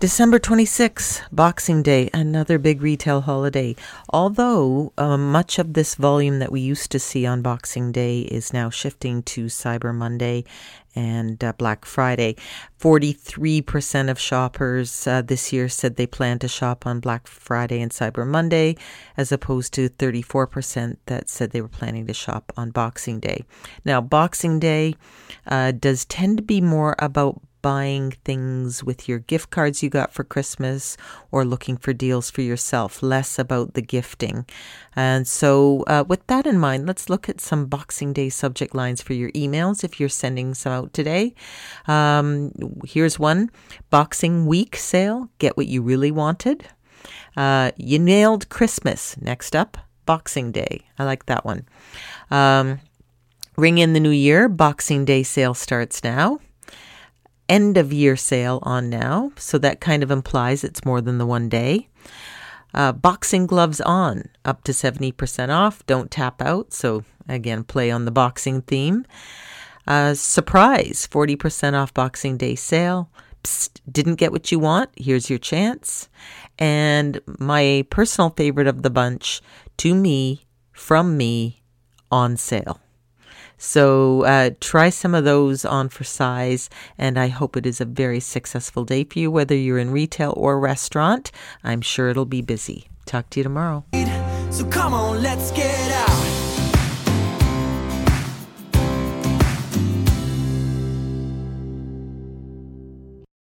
December 26, Boxing Day, another big retail holiday. Although uh, much of this volume that we used to see on Boxing Day is now shifting to Cyber Monday and uh, Black Friday. 43% of shoppers uh, this year said they plan to shop on Black Friday and Cyber Monday, as opposed to 34% that said they were planning to shop on Boxing Day. Now, Boxing Day uh, does tend to be more about buying things with your gift cards you got for Christmas or looking for deals for yourself, less about the gifting. And so, uh, with that in mind, let's look at some Boxing Day subject lines for your emails if you're sending some out today. Um, here's one Boxing Week sale, get what you really wanted. Uh, you nailed Christmas. Next up, Boxing Day. I like that one. Um, ring in the new year. Boxing Day sale starts now end of year sale on now, so that kind of implies it's more than the one day. Uh, boxing gloves on, up to 70% off. Don't tap out. So, again, play on the boxing theme. Uh, surprise 40% off Boxing Day sale. Psst, didn't get what you want? Here's your chance. And my personal favorite of the bunch, to me, from me, on sale. So uh, try some of those on for size, and I hope it is a very successful day for you, whether you're in retail or restaurant. I'm sure it'll be busy. Talk to you tomorrow. So come on, let's get out.